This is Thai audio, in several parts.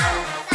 แ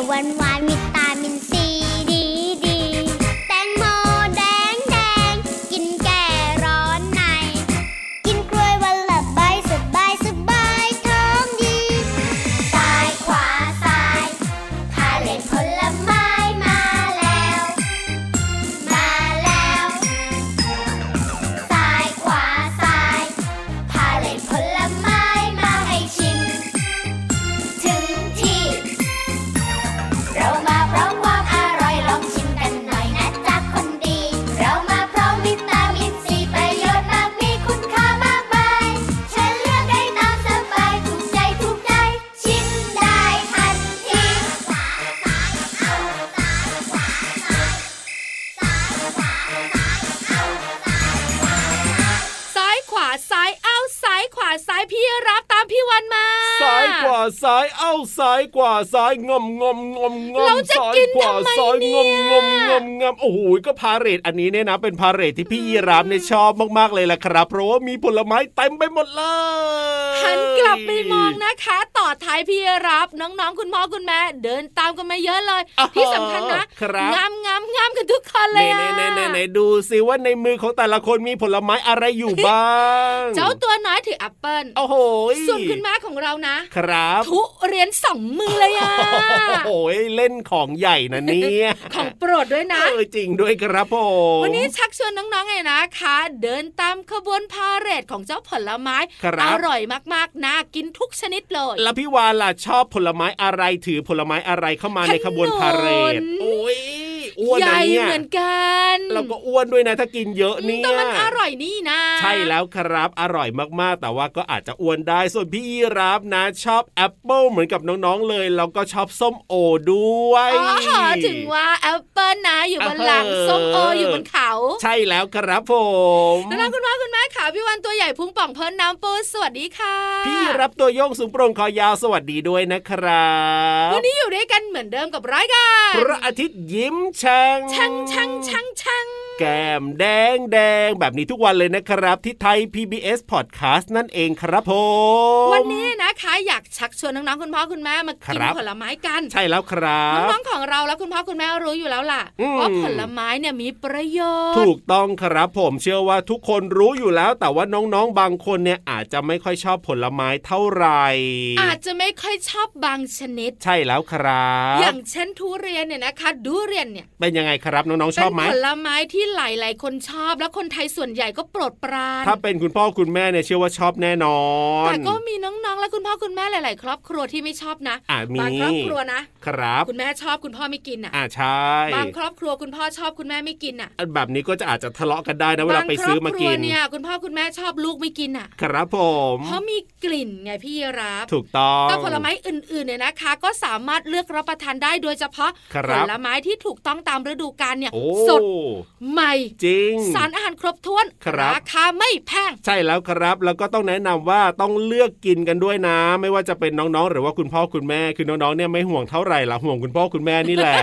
วๆหวานหวานๆวิตามิ รับตามพี่วันมา ซ้ายกว่าซ้ายเอ้าซ้ายกว่าซ้ายงอมงอมงอมงอเรามจะซ้ายกินกว่าทำไมซ้ายเนี่งยอมงอมงอมงอมโอ้โหก็พาเรทอันนี้เนี่ยนะเป็นพาเรทที่พี่ยีรามเนี่ยชอบมากๆเลยแหละครับ เพราะว่ามีผลไม้เต็มไปหมดเลยหันกลับไปมองนะคะ ต่อท้ายพี่รับน้องๆคุณพ่อคุณแม่ เดินตามกันมาเยอะเลยอ้าวที่สำคัญนะครับงามงามงามกันทุกคนเลยเน่อะเน่เน่เน่ดูสิว่าในมือของแต่ละคนมีผลไม้อะไรอยู่บ้าง เจ้าตัวน้อยถือแอปเปิลโอ้โหส่วนคุณแม่ของเรานะครับ ทุเรียนสองมือเลยอะโอ้โหเล่นของใหญ่นะเนี่ยของโปรดด้วยนะเออจริงด้วยครับผมวันนี้ชักชวนน้องๆไงนะคะ เดินตามขบวนพาเหรดของเจ้าผลไม้ครับอร่อยมากๆน่ากินทุกชนิดเลย แล้วพี่วานล่ะชอบผลไม้อะไรถือผลไม้อะไรเข้ามาในขบวนพาเหรดขนุนโอ้ย อ้วนใหนะญ่เนี่ยเหมือนกันเราก็อ้วนด้วยนะถ้ากินเยอะเนี่ยแต่มันอร่อยนี่นะ ใช่แล้วครับอร่อยมากๆ แต่ว่าก็อาจจะอ้วนได้ส่วนพี่ยีรับนะ ชอบแอปเปิลเหมือนกับน้องๆเลยแล้วก็ชอบส้มโอด้วยอ๋อถึงว่าแอปเปิลนะอยู่บนหลังเออส้มโออยู่บนเขา ใช่แล้วครับผมน้องๆคุณพ่อคุณแม่ขาพี่วันตัวใหญ่พุงป่องเพิ่นน้ำปูสวัสดีค่ะ พี่รับตัวโยงสูงโปร่งคอยาวสวัสดีด้วยนะครับ วันนี้อยู่ด้วยกันเหมือนเดิมกับรายการพระอาทิตย์ยิ้มช่างช่างช่างช่างช่าง แก้มแดงแดงแบบนี้ทุกวันเลยนะครับ ที่ไทย PBS Podcast นั่นเองครับผมวันนี้นะคะอยากชักชวนน้องๆคุณพ่อคุณแม่มากินครับผลไม้กัน ใช่แล้วครับน้องๆของเราและคุณพ่อคุณแม่รู้อยู่แล้วล่ะอืมว่าผลไม้เนี่ยมีประโยชน์ ถูกต้องครับผมเชื่อว่าทุกคนรู้อยู่แล้ว แต่ว่าน้องๆบางคนเนี่ยอาจจะไม่ค่อยชอบผลไม้เท่าไหร่ อาจจะไม่ค่อยชอบบางชนิด ใช่แล้วครับ อย่างเช่นทุเรียนเนี่ยนะคะดูเรียนเนี่ยเป็นยังไงครับน้องๆชเป็อนบไหมผลไม้ที่หลาย ๆ คนชอบ แล้วคนไทยส่วนใหญ่ก็โปรดปราน ถ้าเป็นคุณพ่อคุณแม่เนี่ยเชื่อว่าชอบแน่นอน แต่ก็มีน้อง ๆ และคุณพ่อคุณแม่หลาย ๆ ครอบครัวที่ไม่ชอบนะอะมีบางครอบครัวนะ ครับ คุณแม่ชอบคุณพ่อไม่กินอะอ่าใช่บางครอบครัวคุณพ่อชอบคุณแม่ไม่กินอะ แบบนี้ก็จะอาจจะทะเลาะกันได้นะเวลาไปบางครซื้ออบมาครักิวนเนี่ยคุณพ่อคุณแม่ชอบลูกไม่กินอะ ครับผมเพราะมีกลิ่นไงพี่รับถูกต้องก็ผลไม้อื่น ๆ เนี่ยนะคะ ก็สามารถเลือกรับประทานได้โดยเฉพาะคผรับลไม้ที่ถูกต้องตามฤดูกาลเนี่ยโอ้สดใหม่ จริง สารอาหารครบถ้วนครับคาไม่แพง ใช่แล้วครับ แล้วก็ต้องแนะนำว่าต้องเลือกกินกันด้วยนะ ไม่ว่าจะเป็นน้องๆ หรือว่าคุณพ่อคุณแม่คือน้องๆเนี่ยไม่ห่วงเท่าไหร่ละห่วงคุณพ่อคุณแม่นี่แหละ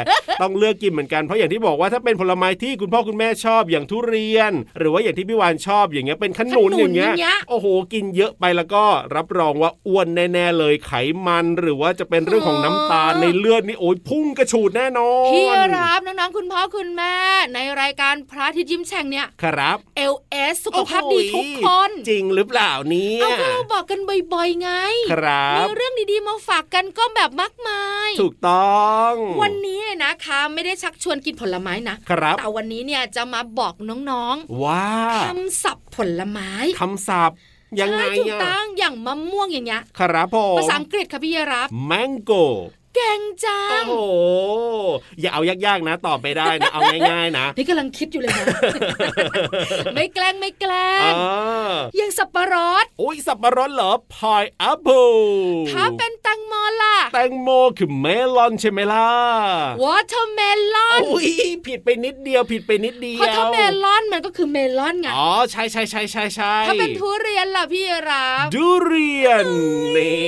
ต้องเลือกกินเหมือนกันเพราะอย่างที่บอกว่าถ้าเป็นผลไม้ที่คุณพ่อคุณแม่ชอบอย่างทุเรียน หรือว่าอย่างที่พี่วานชอบอย่างเงี้ยเป็นขนุนขนุนอย่างเงี้ยอย่างเงี้ยโอ้โหกินเยอะไปแล้วก็รับรองว่าอ้วนแน่ๆเลยไขมัน หรือว่าจะเป็นเรื่องของน้ำตาลในเลือดนี่โอ้ยพุ่งกระฉูดแน่นอนพี่รับน้องๆคุณพ่อคุณแม่ในรายการพระอาทิตย์ยิ้มแฉ่งเนี่ยครับ LS สุขภาพดีทุกคน จริงหรือเปล่าเนี่ยเอาก็เราบอกกันบ่อยๆไง ครับมีเรื่องดีๆมาฝากกันก็แบบมากมาย ถูกต้อง วันนี้นะคะไม่ได้ชักชวนกินผลไม้นะครับแต่วันนี้เนี่ยจะมาบอกน้องว้าๆคำศัพท์ผลไม้คำศัพท์ยังไงใช่ถูกอะต้องอย่างมะม่วงอย่างเงี้ย ครับผมภาษาอังกฤษค่ะพี่รับแมงโกเก่งจัโอ้งโห อย่าเอายากๆนะ ตอบไปได้นะ เอาง่ายๆนะ นี่กำลังคิดอยู่เลยนะ ไม่แกล้งไม่แกล้เองอยังสับปะรดโอ้ยสับปะรดเหรอพายแอปเปิลถ้าเป็นแตังโมล่ะ แตงโมคือเมลอนใช่ไหมล่ะวอเตอร์เมลอนโอ้ยผิดไปนิดเดียวผิดไปนิดเดียวเพราะถ้าเมลอนมันก็คือเมลอนไง อ๋อใช่ใช่ใช่ใช่ใช่ถ้าเป็นทุเรียนล่ะพี่รับดูเรียนนี่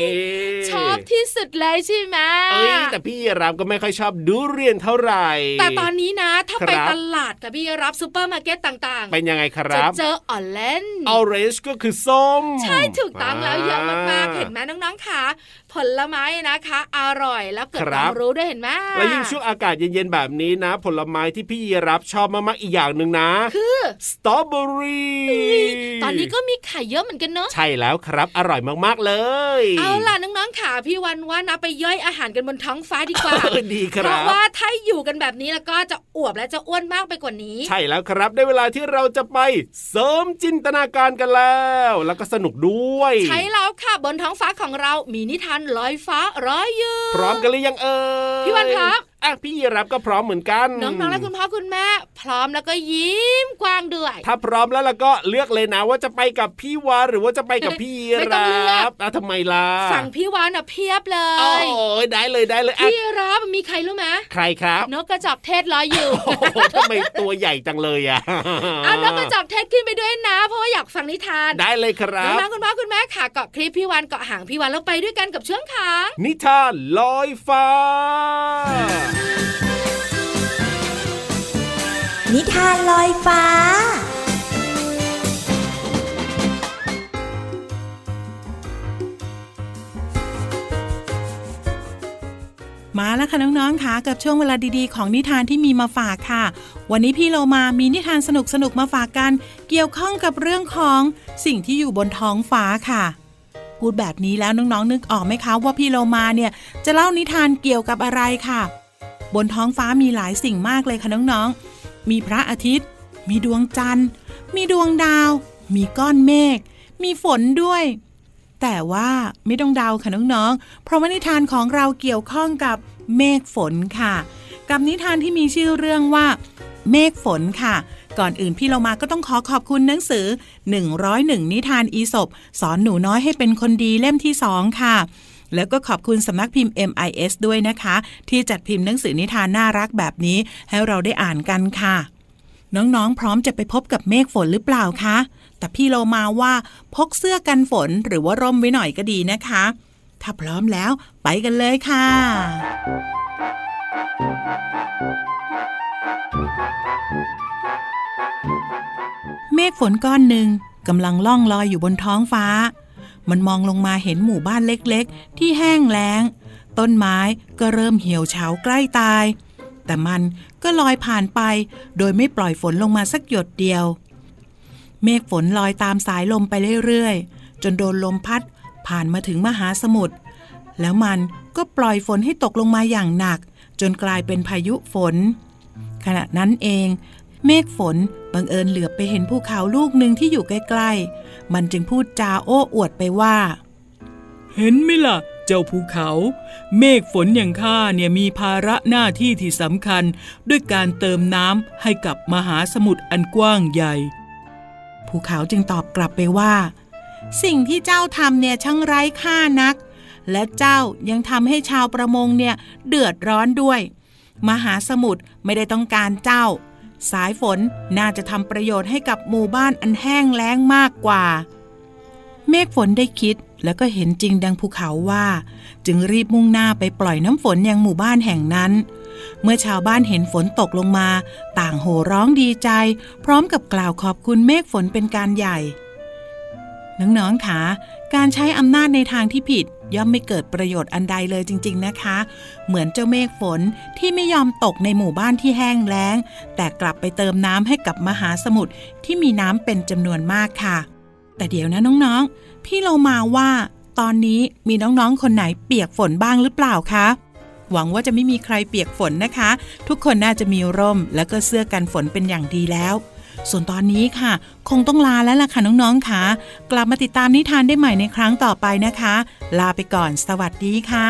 ชอบที่สุดเลยใช่ไหมเอ้ยแต่พี่รับก็ไม่ค่อยชอบดูเรียนเท่าไหร่ แต่ตอนนี้นะถ้าไปครับตลาดกับพี่รับซูเปอร์มาร์เก็ตต่างเป็นยังไงคๆจะรับเจอออเลนออเรนจ์ก็คือส้ม ใช่ถูกต้องแล้วเยอะมากๆอ่เห็นไหมน้องๆค่ะผลไม้นะคะ อร่อยแล้วเกิดคครัวาบมรู้ด้วยเห็นไหมแล้วยิ่งช่วงอากาศเย็นๆแบบนี้นะ ผลไม้ที่พี่ยีรับชอบมากๆอีกอย่างหนึ่งนะ คือสตรอเบอรี่ตอนนี้ก็มีไข่เยอะเหมือนกันเนอะใช่แล้วครับอร่อยมากๆเลย เอาล่ะน้องๆค่ะพี่วันว่านะไปย่อยอาหารกันบนท้องฟ้าดีกว่าเออดีคเพรัราะบว่าถ้าอยู่กันแบบนี้แล้วก็จะอวบและจะอ้วนมากไปกว่านี้ ใช่แล้วครับได้เวลาที่เราจะไปเสริมจินตนาการกันแล้ว แล้วก็สนุกด้วย ใช่แล้วค่ะบนท้องฟ้าของเรามีนิทานลอยฟ้าร้อยยืนพร้อมกันหรือยังเอ่ยพี่วันครับ อะพี่ยีรับก็พร้อมเหมือนกัน น้องๆและคุณพ่อคุณแม่ พร้อมแล้วก็ยิ้มกว้างด้วย ถ้าพร้อมแล้วล่ะก็เลือกเลยนะว่าจะไปกับพี่วานหรือว่าจะไปกับพี่ยีไม่ต้องรัเลือกบอะทำไมล่ะฝั่งพี่วานอะเพียบเลโอ้ยยได้เลยได้เลยอะพี่รับมีใครรู้ไหมใครครับนกกระจอกเทศรออยู่โอ้โหทำไมตัวใหญ่จังเลยอะเอานกกระจอกเทศขึ้นไปด้วยนะ เพราะว่าอยากฟังนิทานได้เลยครัน้บองๆคุณพ่อคุณแม่ค่ะเกาะคลิปพี่วานเกาะหางพี่วานแล้วไปด้วยกันกับเชื่องขางนิทานลอยฟ้านิทานลอยฟ้า มาแล้วค่ะน้องๆค่ะกับช่วงเวลาดีๆ ของนิทานที่มีมาฝากค่ะ วันนี้พี่เรามามีนิทานสนุกๆมาฝากกัน เกี่ยวข้องกับเรื่องของสิ่งที่อยู่บนท้องฟ้าค่ะพูดแบบนี้แล้วน้องๆนึกออกไหมคะว่าพี่เรามาเนี่ยจะเล่านิทานเกี่ยวกับอะไรค่ะ บนท้องฟ้ามีหลายสิ่งมากเลยค่ะน้องๆ มีพระอาทิตย์ มีดวงจันทร์ มีดวงดาว มีก้อนเมฆ มีฝนด้วย แต่ว่าไม่ต้องเดาค่ะน้องๆ เพราะว่านิทานของเราเกี่ยวข้องกับเมฆฝนค่ะ กับนิทานที่มีชื่อเรื่องว่า เมฆฝนค่ะ ก่อนอื่นพี่เรามาก็ต้องขอขอบคุณหนังสือ 101 นิทานอีสบสอนหนูน้อยให้เป็นคนดีเล่มที่2ค่ะ แล้วก็ขอบคุณสำนักพิมพ์ MIS ด้วยนะคะ ที่จัดพิมพ์หนังสือนิทานน่ารักแบบนี้ ให้เราได้อ่านกันค่ะ น้องๆ พร้อมจะไปพบกับเมฆฝนหรือเปล่าคะ แต่พี่เรามาว่าพกเสื้อกันฝนหรือว่าร่มไว้หน่อยก็ดีนะคะ ถ้าพร้อมแล้วไปกันเลยค่ะ เมฆฝนก้อนหนึ่งกำลังล่องลอยอยู่บนท้องฟ้า มันมองลงมาเห็นหมู่บ้านเล็กๆ ที่แห้งแล้ง ต้นไม้ก็เริ่มเหี่ยวเฉาใกล้ตาย แต่มันก็ลอยผ่านไป โดยไม่ปล่อยฝนลงมาสักหยดเดียว เมฆฝนลอยตามสายลมไปเรื่อยๆ จนโดนลมพัดผ่านมาถึงมหาสมุทรแล้วมันก็ปล่อยฝนให้ตกลงมาอย่างหนัก จนกลายเป็นพายุฝน ขณะนั้นเอง เมฆฝนบังเอิญเหลือบไปเห็นภูเขาลูกหนึ่งที่อยู่ใกล้ๆ มันจึงพูดจาโอ้อวดไปว่า เห็นไหมล่ะ เจ้าภูเขา เมฆฝนอย่างข้าเนี่ยมีภาระหน้าที่ที่สำคัญ ด้วยการเติมน้ำให้กับมหาสมุทรอันกว้างใหญ่ ภูเขาจึงตอบกลับไปว่า สิ่งที่เจ้าทำเนี่ยช่างไร้ค่านัก และเจ้ายังทำให้ชาวประมงเนี่ยเดือดร้อนด้วย มหาสมุทรไม่ได้ต้องการเจ้า สายฝนน่าจะทำประโยชน์ให้กับหมู่บ้านอันแห้งแล้งมากกว่า เมฆฝนได้คิดแล้วก็เห็นจริงดังภูเขาว่า จึงรีบมุ่งหน้าไปปล่อยน้ำฝนยังหมู่บ้านแห่งนั้น เมื่อชาวบ้านเห็นฝนตกลงมา ต่างโห่ร้องดีใจ พร้อมกับกล่าวขอบคุณเมฆฝนเป็นการใหญ่น้องๆคะการใช้อำนาจในทางที่ผิด ย่อมไม่เกิดประโยชน์อันใดเลยจริง ๆนะคะ เหมือนเจ้าเมฆฝนที่ไม่ยอมตกในหมู่บ้านที่แห้งแล้ง แต่กลับไปเติมน้ำให้กับมหาสมุทรที่มีน้ำเป็นจำนวนมากค่ะ แต่เดี๋ยวนะน้องๆ พี่เรามาว่าตอนนี้มีน้องๆ คนไหนเปียกฝนบ้างหรือเปล่าคะหวังว่าจะไม่มีใครเปียกฝนนะคะ ทุกคนน่าจะมีร่ม แล้วก็เสื้อกันฝนเป็นอย่างดีแล้ว ส่วนตอนนี้ค่ะ คงต้องลาแล้วล่ะค่ะน้องๆค่ะ กลับมาติดตามนิทานได้ใหม่ในครั้งต่อไปนะคะ ลาไปก่อนสวัสดีค่ะ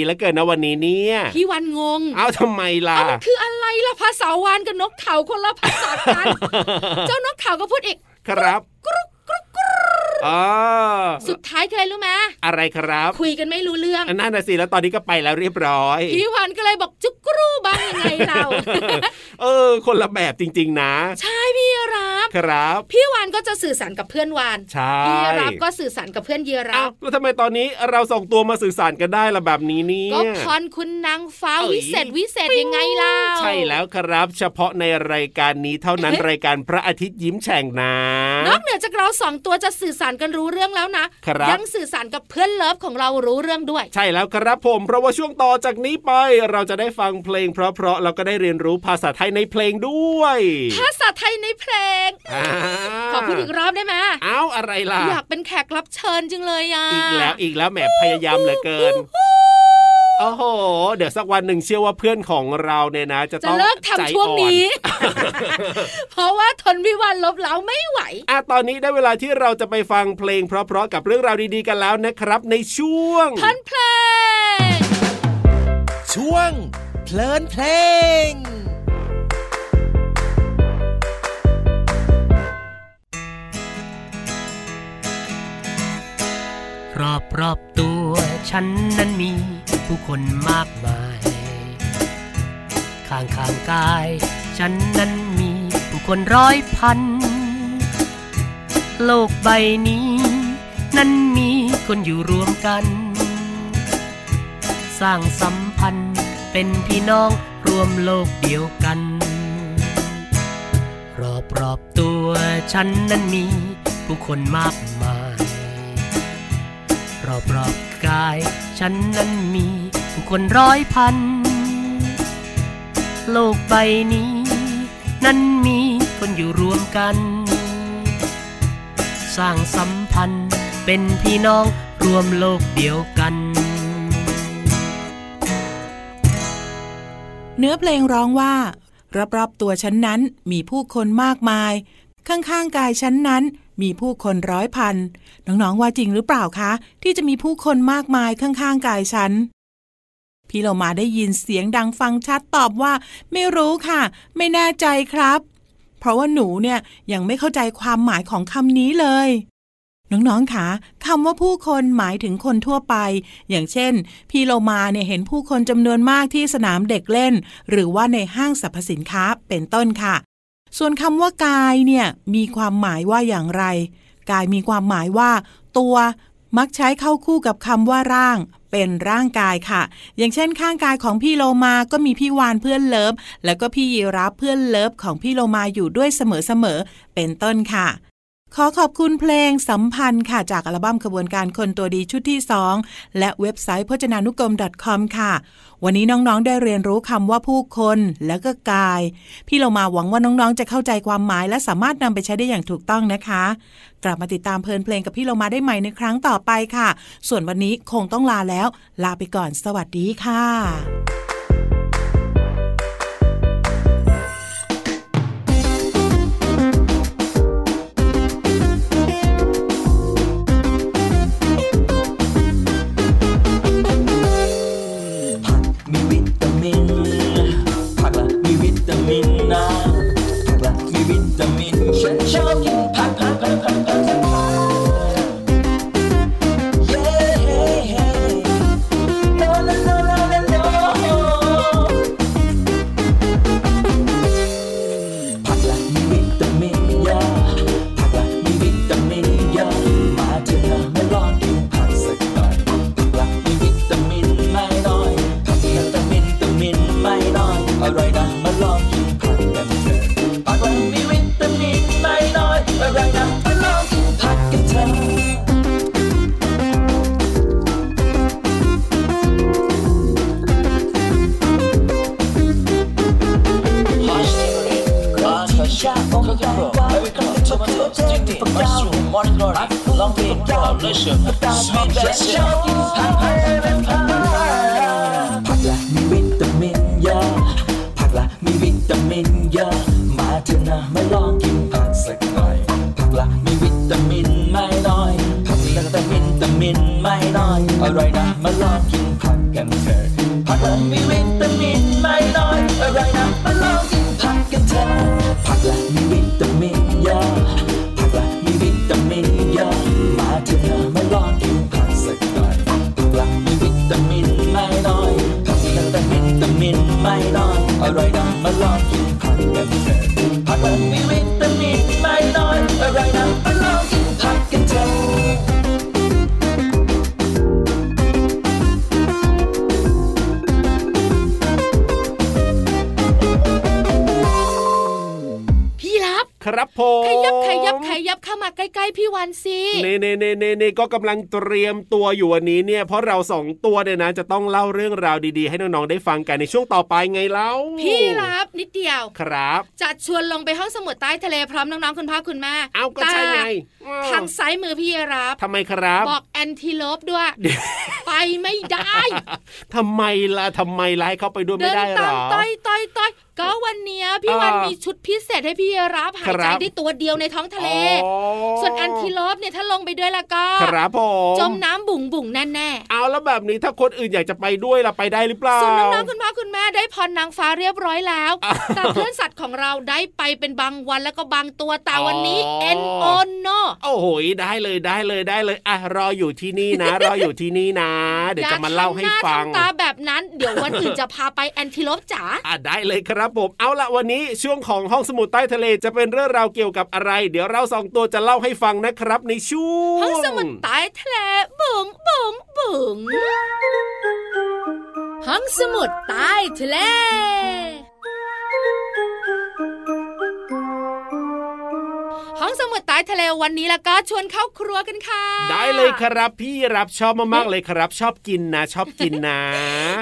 ดีแล้วเกินนะวันนี้เนี่ยพี่วานงงเอาทำไมล่ะเอามันคืออะไรล่ะภาษาวานกับนกเขาคนละภาษากัน เจ้านกเขาก็พูดอีกครับกรุกกรุกกรุกอ๋อ สุดท้ายคืออะไรรู้ไหมอะไรครับ คุยกันไม่รู้เรื่องอันนั่นน่ะสิแล้วตอนนี้ก็ไปแล้วเรียบร้อยพี่วันก็เลยบอกจุกกรูบ้างยังไงเราเออ คนละแบบจริง ๆ นะ ใช่พี่รับครับพี่วานก็จะสื่อสารกับเพื่อนวานใช่พี่รับก็สื่อสารกับเพื่อนเยียรัอ้าวบแล้วทำไมตอนนี้เราส่งตัวมาสื่อสารกันได้ละแบบนี้เนี่ยก็พรคุณนางฟ้าเอ้ยวิเศษวิเศษยังไงเล่าใช่แล้วครับ เฉพาะในรายการนี้เท่านั้นรายการพระอาทิตย์ยิ้มแฉ่งนะนอกเหนือจากเราสองตัวจะสื่อสารกันรู้เรื่องแล้วนะครับยังสื่อสารกับเพื่อนเลิฟของเรารู้เรื่องด้วย ใช่แล้วครับผมเพราะว่าช่วงต่อจากนี้ไปเราจะได้ฟังเพลง เพราะๆแล้วก็ได้เรียนรู้ภาษาไทยในเพลงด้วย ภาษาไทยในเพลงอ่าขอพูดอีกรอบได้ไหมเอ้าอะไรล่ะอยากเป็นแขกรับเชิญจังเลยอะอีกแล้วอีกแล้วแหมพยายามเหลือเกิน โอ้โห เดี๋ยวสักวันหนึ่งเชื่อว่าเพื่อนของเราเนี่ยนะ จะจะต้องเลิกใจทำช่วงอ่อนี้ เพราะว่าทนวิวันลบเล้าไม่ไหวอะตอนนี้ได้เวลาที่เราจะไปฟังเพลงเพราะๆกับเรื่องราวดีๆกันแล้วนะครับ ในช่วงพันเพลงช่วงเพลินเพลง อบรอบตัวฉันนั้นมีผู้คนมากมาย ข้างข้างกาย ฉันนั้นมีผู้คนร้อยพัน โลกใบนี้ นั้นมีคนอยู่รวมกัน สร้างสัมพันธ์เป็นพี่น้องรวมโลกเดียวกัน รอบรอบตัวฉันนั้นมีผู้คนมากมาย รอบรอบกาย ฉันนั้นมีผู้คนร้อยพัน โลกใบนี้ นั้นมีคนอยู่รวมกัน สร้างสัมพันธ์เป็นพี่น้องรวมโลกเดียวกันเนื้อเพลงร้องว่า รอบๆตัวฉันนั้นมีผู้คนมากมาย ข้างๆกายฉันนั้น มีผู้คนร้อยพัน น้องๆ ว่าจริงหรือเปล่าคะ ที่จะมีผู้คนมากมายข้างๆ กายฉัน พี่เรามาได้ยินเสียงดังฟังชัดตอบว่า ไม่รู้ค่ะ ไม่แน่ใจครับ เพราะว่าหนูเนี่ยยังไม่เข้าใจความหมายของคำนี้เลยน้องๆคะคำว่าผู้คนหมายถึงคนทั่วไป อย่างเช่น พี่โลมาเนี่ยเห็นผู้คนจำนวนมากที่สนามเด็กเล่น หรือว่าในห้างสรรพสินค้าเป็นต้นค่ะ ส่วนคำว่ากายเนี่ยมีความหมายว่าอย่างไร กายมีความหมายว่า ตัวมักใช้เข้าคู่กับคำว่าร่าง เป็นร่างกายค่ะ อย่างเช่นข้างกายของพี่โลมาก็มีพี่วานเพื่อนเลิฟ แล้วก็พี่ยีรับเพื่อนเลิฟของพี่โลมาอยู่ด้วยเสมอๆเป็นต้นค่ะ ขอขอบคุณเพลงสัมพันธ์ค่ะจากอัลบั้มขบวนการคนตัวดีชุดที่ 2 และเว็บไซต์พจนานุกรม .com ค่ะ วันนี้น้องๆได้เรียนรู้คำว่าผู้คนแล้วก็กาย พี่เรามาหวังว่าน้องๆจะเข้าใจความหมายและสามารถนำไปใช้ได้อย่างถูกต้องนะคะ กลับมาติดตามเพลินเพลงกับพี่เรามาได้ใหม่ในครั้งต่อไปค่ะ ส่วนวันนี้คงต้องลาแล้ว ลาไปก่อน สวัสดีค่ะ ผักละมีวิตามินเยอะผักละมีวิตามินเยอะมาเถอะนะมาลองกินผักสักหน่อยผักละมีวิตามินไม่น้อยผักละแต่วิตามินไม่น้อยอร่อย ใกล้ๆพี่วันสิเน่เน่เน่เน่เน่ก็กำลังเตรียมตัวอยู่วันนี้เนี่ย เพราะเราสองตัวเนี่ยนะ จะต้องเล่าเรื่องราวดีๆ ให้น้องๆได้ฟังกันในช่วงต่อไปไงเล่าพี่รับนิดเดียวครับ จะชวนลงไปห้องสมุดใต้ทะเลพร้อมน้องๆคุณพ่อคุณแม่เอาก็ใช่ไงแต่ทางซ้ายมือพี่รับทำไมครับบอกแอนทีโลปด้วยไปไม่ได้ทำไมล่ะทำไมล่ะให้เขาไปด้วยเดิไม่ได้หรตามอต้อยต้อยต้อย ก็วันเนี้ยพี่อ่าวันมีชุดพิเศษให้พี่รับหายใจครับได้ตัวเดียวในท้องทะเลอ๋อส่วน antelope เนี่ยถ้าลงไปด้วยแล้วก็ครับผมจมน้ำบุ๋งบุ๋งแน่แน่ๆเอาแล้วแบบนี้ถ้าคนอื่นอยากจะไปด้วยล่ะไปได้หรือเปล่าส่วนน้องๆคุณพ่อคุณแม่ได้พรนางฟ้าเรียบร้อยแล้วอ้าวแต่เพื่อนสัตว์ของเราได้ไปเป็นบางวันแล้วก็บางตัวแต่วันนี้อ๋อ N O noโอ้โหได้เลยได้เลยได้เลยอะรออยู่ที่นี่นะ รออยู่ที่นี่นะ เดี๋ยวจะมาเล่าให้ฟังอย่าทำหน้าทำตาแบบนั้น เดี๋ยววันอื่นจะพาไป antelope จ๋าอะได้เลยครับผมเอาละวันนี้ช่วงของห้องสมุดใต้ทะเลจะเป็นเรื่องราวเกี่ยวกับอะไร เดี๋ยวเราสองตัวจะเล่าให้ฟังนะครับในช่วงห้องสมุดใต้ทะเลบุ๋งบุ๋งบุ๋งห้องสมุดใต้ทะเลห้องส ใต้ทะเลวันนี้แล้วก็ชวนเข้าครัวกันค่ะ ได้เลยครับพี่รับชอบมากๆเลยครับ ชอบกินนะ ชอบกินนะ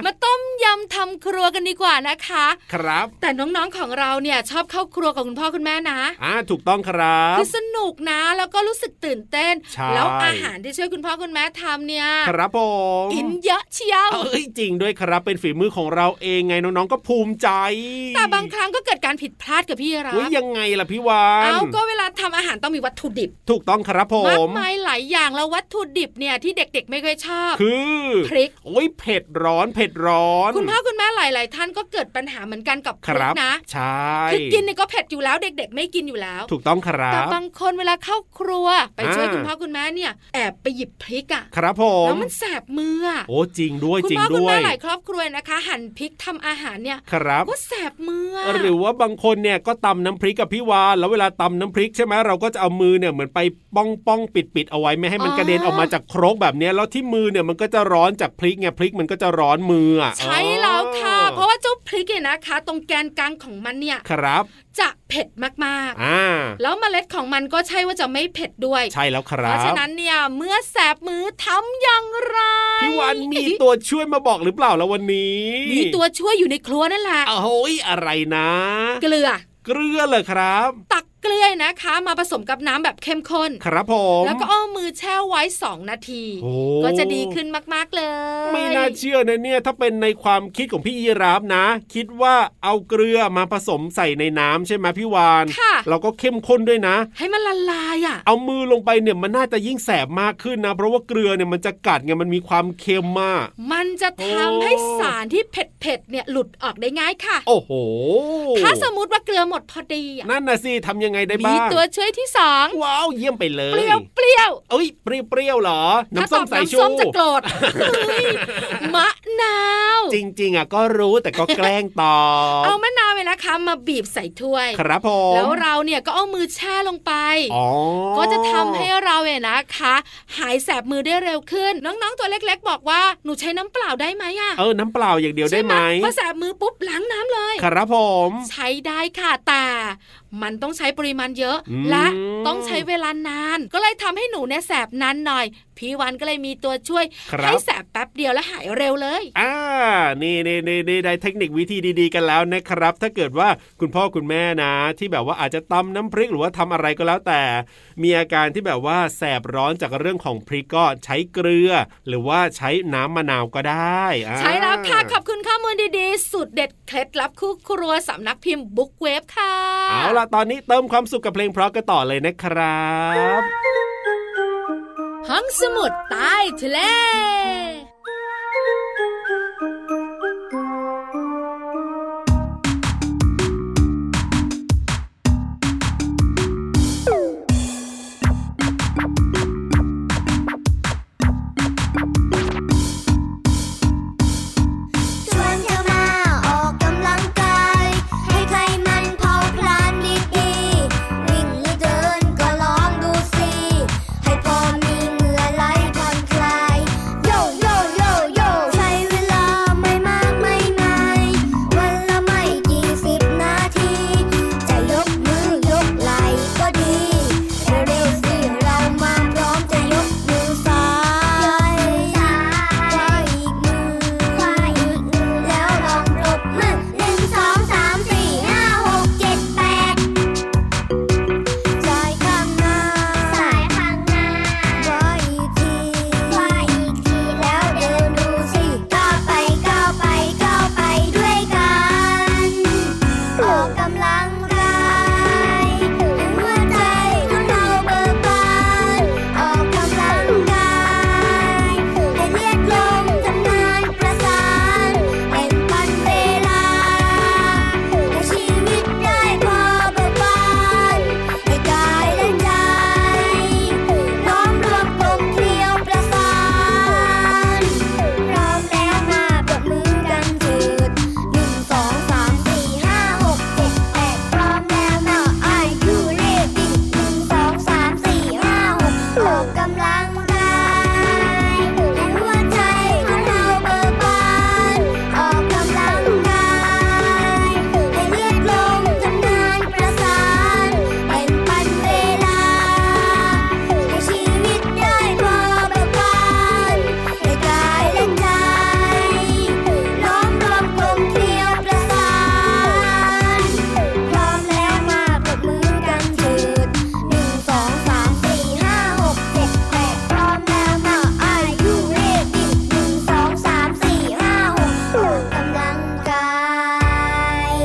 มาต้มยำทำครัวกันดีกว่านะคะ ครับ แต่น้องๆของเราเนี่ยชอบเข้าครัวกับคุณพ่อคุณแม่นะอ่าถูกต้องครับคือสนุกนะแล้วก็รู้สึกตื่นเต้นใช่แล้วอาหารที่ช่วยคุณพ่อคุณแม่ทำเนี่ย ครับผมกินเยอะเชียวเอ้ยจริงด้วยครับเป็นฝีมือของเราเองไงน้องๆก็ภูมิใจแต่บางครั้งก็เกิดการผิดพลาดกับพี่รับอุ้ยยังไงล่ะพี่วานเอาก็เวลาทำอาหารต้องมีวัตถุดิบ ถูกต้องครับผมากมายหลายอย่างแล้ววัตถุดิบเนี่ยที่เด็กๆ ไม่ค่อยชอบ คือพริกโอ้ยเผ็ดร้อนเผ็ดร้อน คุณพ่อคุณแม่หลาย ๆ ท่านก็เกิดปัญหาเหมือนกันกับพคริรักบนะใช่คือกินเนี่ยก็เผ็ดอยู่แล้วเด็ก ๆ ไม่กินอยู่แล้ว ถูกต้องครัแต่บบางคนเวลาเข้าครัว ไปช่วยอ่าคุณพ่อคุณแม่เนี่ยแอบไปหยิบพริกอะครับผมแล้วมันแสบมืออะโอ้จริงด้วยคุณจริงพ่อคุณด้วแม่ยหลายครอบครัวนะคะ หั่นพริกทำอาหารเนี่ยครับก็แสบมืออะหรือว่าบางคนเนี่ยก็ตำน้ำพริกกับพี่วานแล้วเวลาตำน้ำพริกใช่ไหมเราก็จะเอามือเนี่ยเหมือนไปป้องป้องปิดปิดเอาไว้ไม่ให้มันกระเด็นออกมาจากโครกแบบเนี้ยแล้วที่มือเนี่ยมันก็จะร้อนจากพริกไงพริกมันก็จะร้อนมืออะใช่แล้วค่ะอ๋อเพราะว่าเจ้าพริกเนี่ยนะคะ ตรงแกนกลางของมันเนี่ยครับ จะเผ็ดมากอ่าๆแล้วเมล็ดของมันก็ใช่ว่าจะไม่เผ็ดด้วย ใช่แล้วคเพรับราะฉะนั้นเนี่ยเมื่อแสบมือทำอย่างไรพี่วานมีตัวช่วยมาบอกหรือเปล่าแล้ววันนี้ มีตัวช่วยอยู่ในครัวนั่นแหละโอ้โหยอะไรนะ เกลือเกลือเลยครับ ตัก เกลือนะคะ มาผสมกับน้ำแบบเข้มข้น ครับผม แล้วก็เอามือแช่ไว้ 2 นาทีโอ้ก็จะดีขึ้นมากๆเลย ไม่น่าเชื่อนะเนี่ยถ้าเป็นในความคิดของพี่ยีราฟนะ คิดว่าเอาเกลือมาผสมใส่ในน้ำใช่ไหมพี่วานค่ะเราก็เข้มข้นด้วยนะ ให้มันละลายอะ เอามือลงไปเนี่ยมันน่าจะยิ่งแสบมากขึ้นนะ เพราะว่าเกลือเนี่ยมันจะกัดไงมันมีความเค็มมาก มันจะทำให้สารที่เผ็ดๆเนี่ยหลุดออกได้ง่ายค่ะ โอ้โห ถ้าสมมติว่าเกลือหมดพอดีอะนั่นนะสิทำยังไงได้มีบ้างตัวช่วยที่สองว้าวเยี่ยมไปเลย เปรี้ยวเปรี้ยวเอ้ยเปรี้ยวเปรี้ยวๆเหรอถ้าน้ำส้มตอบสายชูน้ำส้มจะโกรธเฮ้ยมะนาว จริง ๆอะก็รู้แต่ก็แกล้งตอบเอามะนาวไปนะคะมาบีบใส่ถ้วย ครับผมแล้วเราเนี่ยก็เอามือแช่ลงไปอ๋อก็จะทำให้เราเนี่ยนะคะ หายแสบมือได้เร็วขึ้น น้องๆตัวเล็ก ๆ บอกว่าหนูใช้น้ำเปล่าได้ไหมอะเออน้ำเปล่าอย่างเดียวได้ไหมพอแสบมือปุ๊บล้างน้ำเลย ครับผม ใช้ได้ค่ะแต่มันต้องใช้ปริมาณเยอะอืมและต้องใช้เวลานาน ก็เลยทำให้หนูเนี่ยแสบนานหน่อย พี่วันก็เลยมีตัวช่วยครับให้แสบแป๊บเดียวและหายเร็วเลย อ่า นี่นี่นี่นี่ได้เทคนิควิธีดีๆกันแล้วนะครับ ถ้าเกิดว่าคุณพ่อคุณแม่นะ ที่แบบว่าอาจจะตำน้ำพริกหรือว่าทำอะไรก็แล้วแต่ มีอาการที่แบบว่าแสบร้อนจากเรื่องของพริกก็ใช้เกลือ หรือว่าใช้น้ำมะนาวก็ได้อ่าใช่แล้วค่ะขอบคุณข้อมูลดีๆสุดเด็ดเคล็ดลับคู่ครัวสำนักพิมพ์บุ๊กเวฟค่ะ เอาล่ะ ตอนนี้เติมความสุขกับเพลงเพราะกันต่อเลยนะครับ ห้องสมุดใต้ทะเล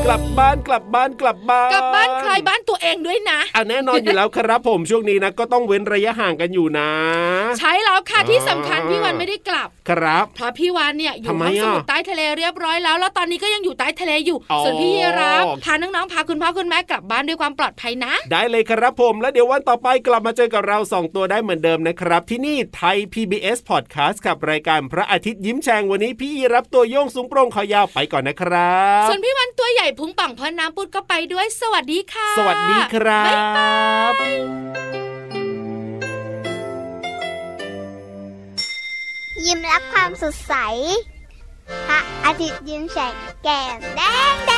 กลับบ้านกลับบ้านกลับบ้าน กลับบ้านใครบ้านตัวเองด้วยนะอะแน่นอนอยู่แล้วครับผมช่วงนี้นะก็ต้องเว้นระยะห่างกันอยู่นะ ใช้แล้วค่ะที่สำคัญพี่วันไม่ได้กลับครับเพราะพี่วานเนี่ยอยู่ทำไมห้องสมุดอะใต้ทะเลเรียบร้อยแล้ว แล้วตอนนี้ก็ยังอยู่ใต้ทะเลอยู่อ๋อส่วนพี่ยีรับพาน้องๆพาคุณพ่อคุณแม่กลับบ้านด้วยความปลอดภัยนะ ได้เลยครับผม แล้วเดี๋ยววันต่อไปกลับมาเจอกับเราสองตัวได้เหมือนเดิมนะครับ ที่นี่ไทย PBS Podcast กับรายการพระอาทิตย์ยิ้มแฉ่งวันนี้พี่รับตัวโยงสูงโปร่งคอยาวไปก่อนนะครับ ส่วนพี่วันตัวใหญ่พุงป่องพอน้ำปุดก็ไปด้วยสวัสดีค่ะ สวัสดีครับยิ้มรับความสดใส พระอาทิตย์ยิ้มแฉกแก้มแดงแด